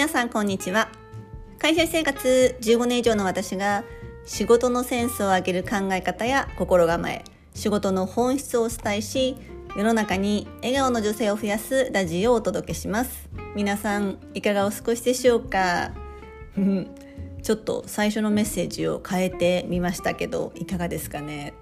皆さんこんにちは。会社生活15年以上の私が仕事のセンスを上げる考え方や心構え仕事の本質をお伝えし世の中に笑顔の女性を増やすラジオをお届けします。皆さんいかがお過ごしでしょうか？ちょっと最初のメッセージを変えてみましたけどいかがですかね？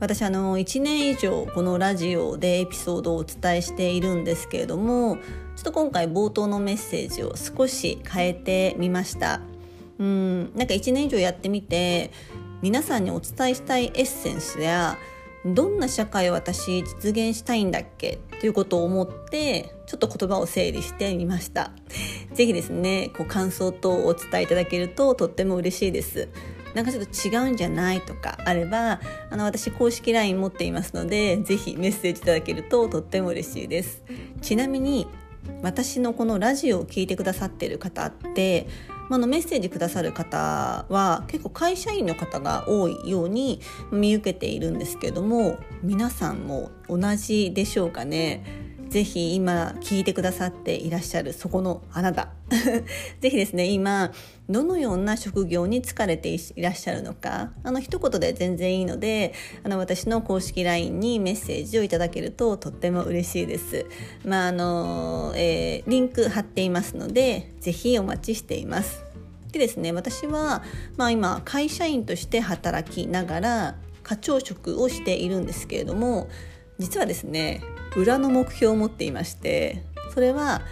私あの1年以上このラジオでエピソードをお伝えしているんですけれどもちょっと今回冒頭のメッセージを少し変えてみました。うんなんか1年以上やってみて皆さんにお伝えしたいエッセンスやどんな社会を私実現したいんだっけ？ということを思ってちょっと言葉を整理してみました。是非ですねこう感想等をお伝えいただけるととっても嬉しいです。なんかちょっと違うんじゃないとかあればあの私公式 LINE 持っていますので是非メッセージいただけるととっても嬉しいです。ちなみに私のこのラジオを聴いてくださってる方ってあのメッセージくださる方は結構会社員の方が多いように見受けているんですけども皆さんも同じでしょうかね。ぜひ今聞いてくださっていらっしゃるそこのあなた ぜひですね今どのような職業に疲れていらっしゃるのかあの一言で全然いいのであの私の公式 LINE にメッセージをいただけるととっても嬉しいです。まああのえー、リンク貼っていますのでぜひお待ちしています。でですね私は、まあ、今会社員として働きながら課長職をしているんですけれども実はですね裏の目標を持っていましてそれは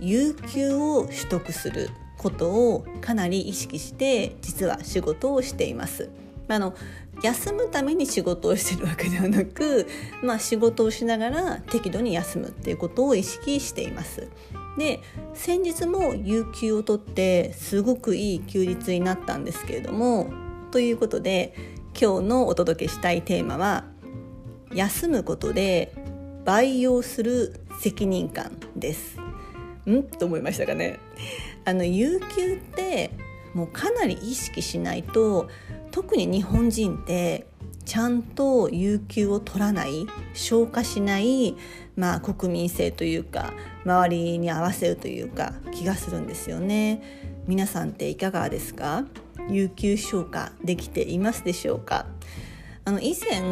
有給を取得することをかなり意識して実は仕事をしています。あの休むために仕事をしてるわけではなく、まあ、仕事をしながら適度に休むっていうことを意識しています。で先日も有給を取ってすごくいい休日になったんですけれどもということで今日のお届けしたいテーマは休むことで培養する責任感です。ん？と思いましたかね。あの有給ってもうかなり意識しないと特に日本人ってちゃんと有給を取らない消化しない、まあ、国民性というか周りに合わせるというか気がするんですよね。皆さんっていかがですか？有給消化できていますでしょうか？あの以前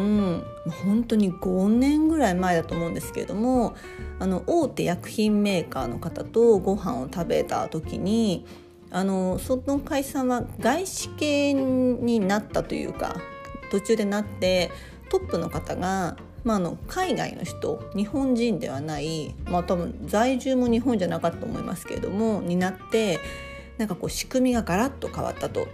本当に5年ぐらい前だと思うんですけれどもあの大手薬品メーカーの方とご飯を食べた時にあのその会社は外資系になったというか途中でなってトップの方が、まあ、あの海外の人日本人ではない、まあ、多分在住も日本じゃなかったと思いますけれどもになってなんかこう仕組みがガラッと変わったと。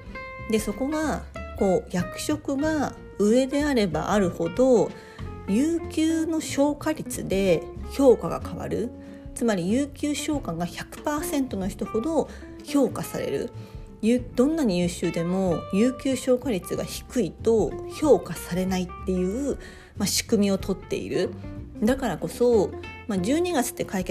でそこがこう役職が上であればあるほど有給の消化率で評価が変わる。つまり有給消化が100%の人ほど評価される。どんなに優秀でも有給消化率が低いと評価されないっていう、まあ、仕組みをとっている。だからこそ、まあ、12月って海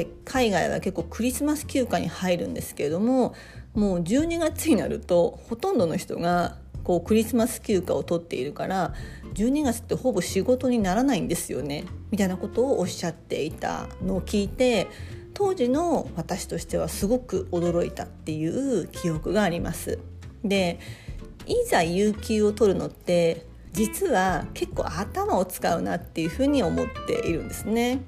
外は結構クリスマス休暇に入るんですけれどももう12月になるとほとんどの人がこうクリスマス休暇を取っているから12月ってほぼ仕事にならないんですよねみたいなことをおっしゃっていたのを聞いて当時の私としてはすごく驚いたっていう記憶があります。でいざ有給を取るのって実は結構頭を使うなっていうふうに思っているんですね。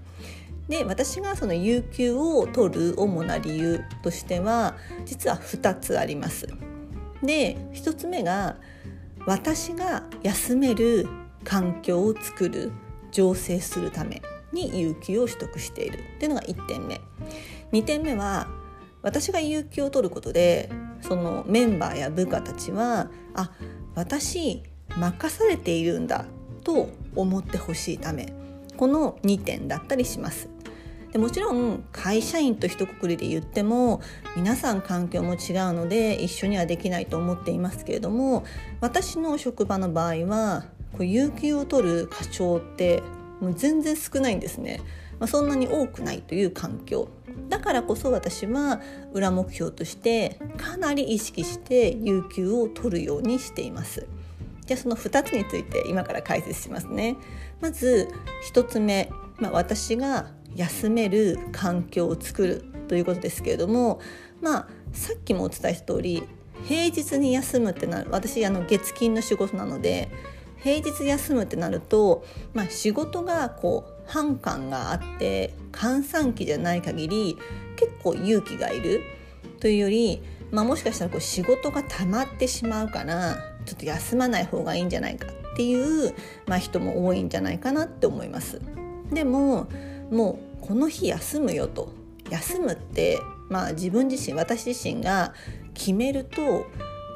で私がその有給を取る主な理由としては実は2つあります。で1つ目が私が休める環境を作る醸成するために有給を取得している。っていうのが1点目。2点目は私が有給を取ることでそのメンバーや部下たちはあ私任されているんだと思ってほしいため。この2点だったりします。でもちろん会社員と一括りで言っても皆さん環境も違うので一緒にはできないと思っていますけれども私の職場の場合はこう有給を取る課長ってもう全然少ないんですね、まあ、そんなに多くないという環境。だからこそ私は裏目標としてかなり意識して有給を取るようにしています。じゃあその2つについて今から解説しますね。まず1つ目、まあ、私が休める環境を作るということですけれども、まあさっきもお伝えした通り平日に休むってなる私あの月金の仕事なので平日休むってなると、まあ、仕事がこう反感があって閑散期じゃない限り結構勇気がいるというより、まあ、もしかしたらこう仕事が溜まってしまうからちょっと休まない方がいいんじゃないかっていう、まあ、人も多いんじゃないかなって思います。でももうこの日休むよと休むってまあ自分自身私自身が決めると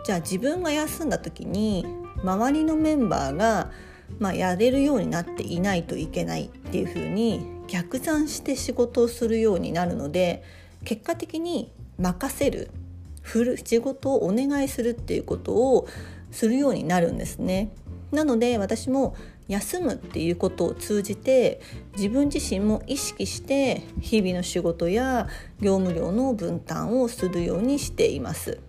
じゃあ自分が休んだ時に周りのメンバーが、まあ、やれるようになっていないといけないっていうふうに逆算して仕事をするようになるので結果的に任せる振る仕事をお願いするっていうことをするようになるんですね。なので私も休むっていうことを通じて自分自身も意識して日々の仕事や業務量の分担をするようにしています。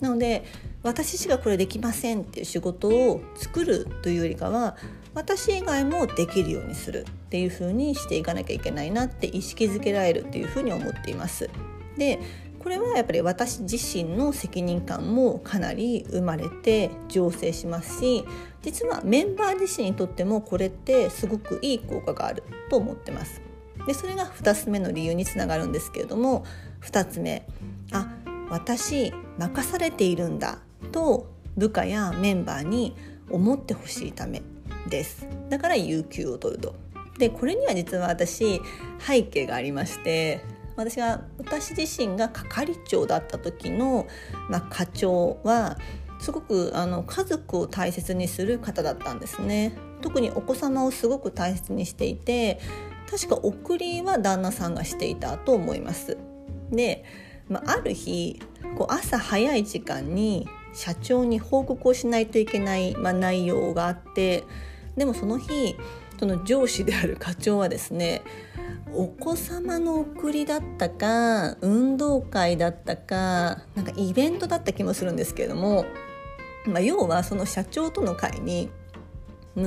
なので私しかこれできませんっていう仕事を作るというよりかは私以外もできるようにするっていう風にしていかなきゃいけないなって意識づけられるっていう風に思っています。でこれはやっぱり私自身の責任感もかなり生まれて醸成しますし実はメンバー自身にとってもこれってすごくいい効果があると思ってます。でそれが2つ目の理由につながるんですけれども2つ目。あ私任されているんだと部下やメンバーに思ってほしいためです。だから有給を取ると。でこれには実は私背景がありまして私が私自身が係長だった時の、まあ、課長はすごくあの家族を大切にする方だったんですね。特にお子様をすごく大切にしていて確か送りは旦那さんがしていたと思います。で、まあ、ある日こう朝早い時間に社長に報告をしないといけない、まあ、内容があってでもその日その上司である課長はですねお子様の送りだったか運動会だったかなんかイベントだった気もするんですけれども、まあ、要はその社長との会に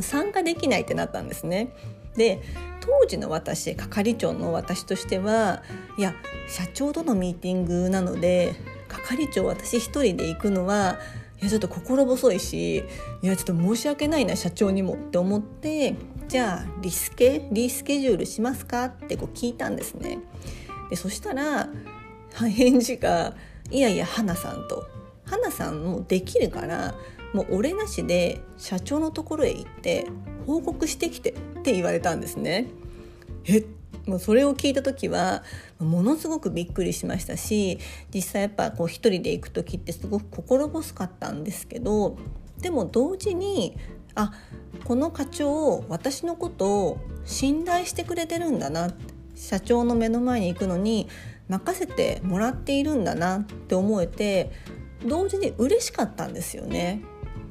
参加できないってなったんですね。で当時の私係長の私としてはいや社長とのミーティングなので係長私一人で行くのはいやちょっと心細いしいやちょっと申し訳ないな社長にもって思ってじゃあリスケリスケジュールしますかってこう聞いたんですね。でそしたら返事が「いやいや花さん」と「花さんもできるからもう俺なしで社長のところへ行って報告してきて」って言われたんですね。えもうそれを聞いた時はものすごくびっくりしましたし実際やっぱこう一人で行く時ってすごく心細かったんですけどでも同時にあこの課長私のことを信頼してくれてるんだな社長の目の前に行くのに任せてもらっているんだなって思えて同時に嬉しかったんですよね。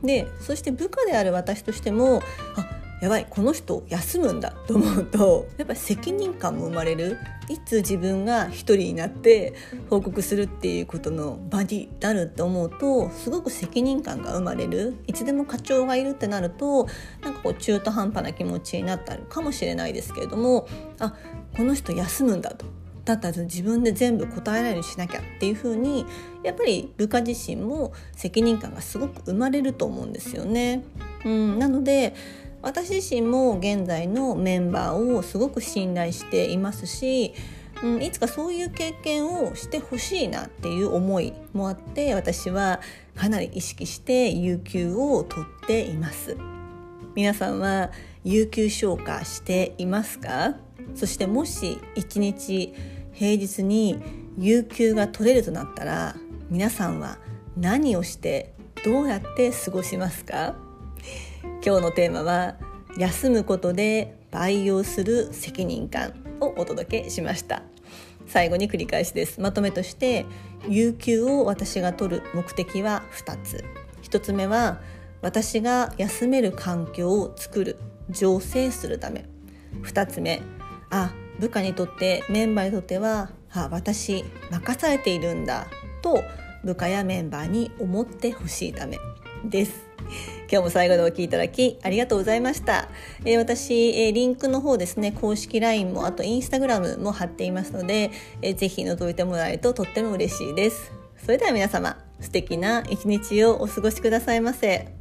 でそして部下である私としてもあやばいこの人休むんだと思うと やっぱり責任感も生まれる。いつ自分が一人になって報告するっていうことの場になると思うとすごく責任感が生まれる。いつでも課長がいるってなるとなんかこう中途半端な気持ちになったかもしれないですけれどもあこの人休むんだと。だったら自分で全部答えられるようにしなきゃっていう風にやっぱり部下自身も責任感がすごく生まれると思うんですよね。うん、なので私自身も現在のメンバーをすごく信頼していますし、うん、いつかそういう経験をしてほしいなっていう思いもあって私はかなり意識して有給を取っています。皆さんは有給消化していますか？そしてもし一日平日に有給が取れるとなったら皆さんは何をしてどうやって過ごしますか？今日のテーマは休むことで培養する責任感をお届けしました。最後に繰り返しです。まとめとして有給を私が取る目的は2つ。1つ目は私が休める環境を作る。醸成するため。2つ目あ部下にとってメンバーにとってはあ私任されているんだ。と部下やメンバーに思ってほしいためです。今日も最後までお聴きいただきありがとうございました、えー、私、えー、リンクの方ですね公式 LINE もあと Instagram も貼っていますので、えー、ぜひ覗いてもらえるととっても嬉しいですそれでは皆様素敵な一日をお過ごしくださいませ。